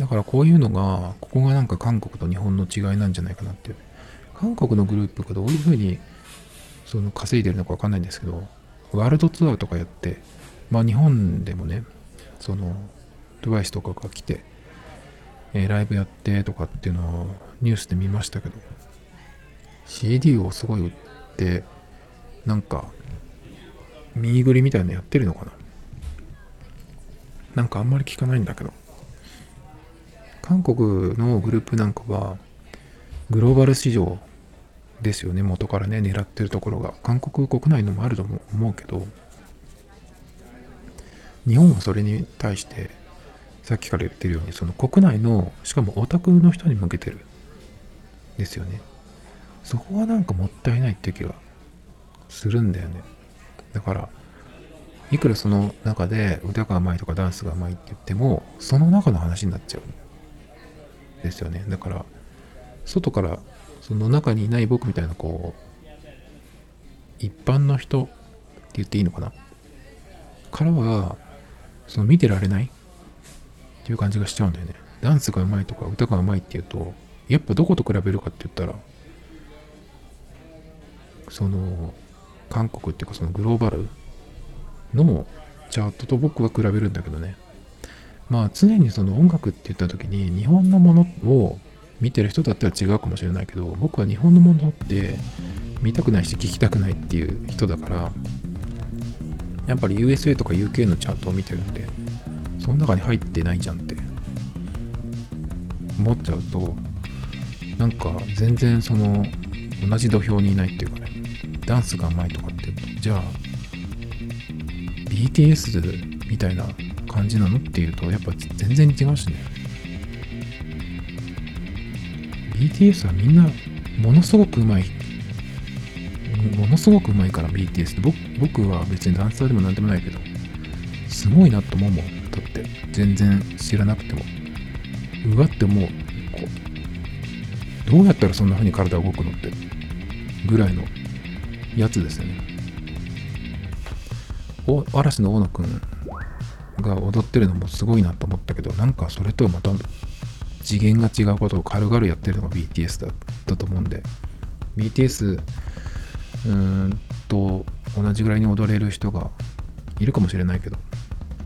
だからこういうのが、ここがなんか韓国と日本の違いなんじゃないかなっていう。韓国のグループがどういうふうにその稼いでるのかわかんないんですけど、ワールドツアーとかやって、まあ日本でもね、その TWICE とかが来て、えー、ライブやってとかっていうのをニュースで見ましたけど、CD をすごい売って、なんか、ミーグリみたいなのやってるのかななんかあんまり聞かないんだけど。韓国のグループなんかはグローバル市場ですよね。元からね狙ってるところが。韓国国内のもあると思うけど。日本はそれに対してさっきから言ってるようにその国内のしかもオタクの人に向けてるですよね。そこはなんかもったいないって気がするんだよね。だからいくらその中で歌がうまいとかダンスがうまいって言ってもその中の話になっちゃうですよね。だから外からその中にいない僕みたいなこう一般の人って言っていいのかな？からはその見てられないっていう感じがしちゃうんだよね。ダンスがうまいとか歌がうまいっていうとやっぱどこと比べるかって言ったらその韓国っていうかそのグローバルのチャートと僕は比べるんだけどね。まあ常にその音楽って言った時に日本のものを見てる人だったら違うかもしれないけど僕は日本のものって見たくないし聞きたくないっていう人だからやっぱり USA とか UK のチャートを見てるんでその中に入ってないじゃんって思っちゃうとなんか全然その同じ土俵にいないっていうかねダンスがうまいとかってじゃあ BTS みたいな感じなのっていうとやっぱ全然違うしね。BTS はみんなものすごくうまい。ものすごくうまいから BTS って。僕僕は別にダンサーでもなんでもないけどすごいなと思うもん。だって全然知らなくても。うわってもう。こうどうやったらそんな風に体動くのってぐらいのやつですよね。お嵐の大野くんが踊ってるのもすごいなと思ったけどなんかそれとはまた次元が違うことを軽々やってるのが BTS だったと思うんで。BTS うーんと同じぐらいに踊れる人がいるかもしれないけど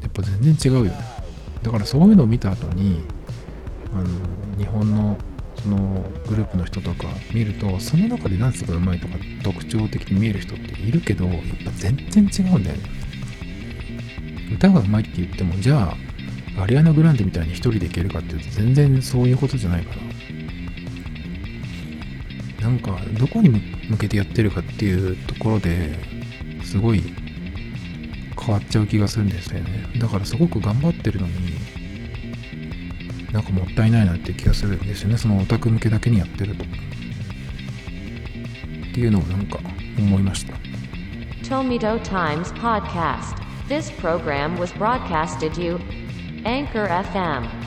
やっぱ全然違うよ。ねだからそういうのを見た後にあの日本のそのグループの人とか見るとその中でダンスがうまいとか特徴的に見える人っているけどやっぱ全然違うんだよね。歌がうまいって言ってもじゃあアリアナ・グランデみたいに一人でいけるかっていうと全然そういうことじゃないから。なんかどこに向けてやってるかっていうところですごい変わっちゃう気がするんですよね。だからすごく頑張ってるのになんかもったいないなって気がするんですよね。そのオタク向けだけにやってると。っていうのをなんか思いました。Tomito Times Podcast This program was broadcasted you Anchor FM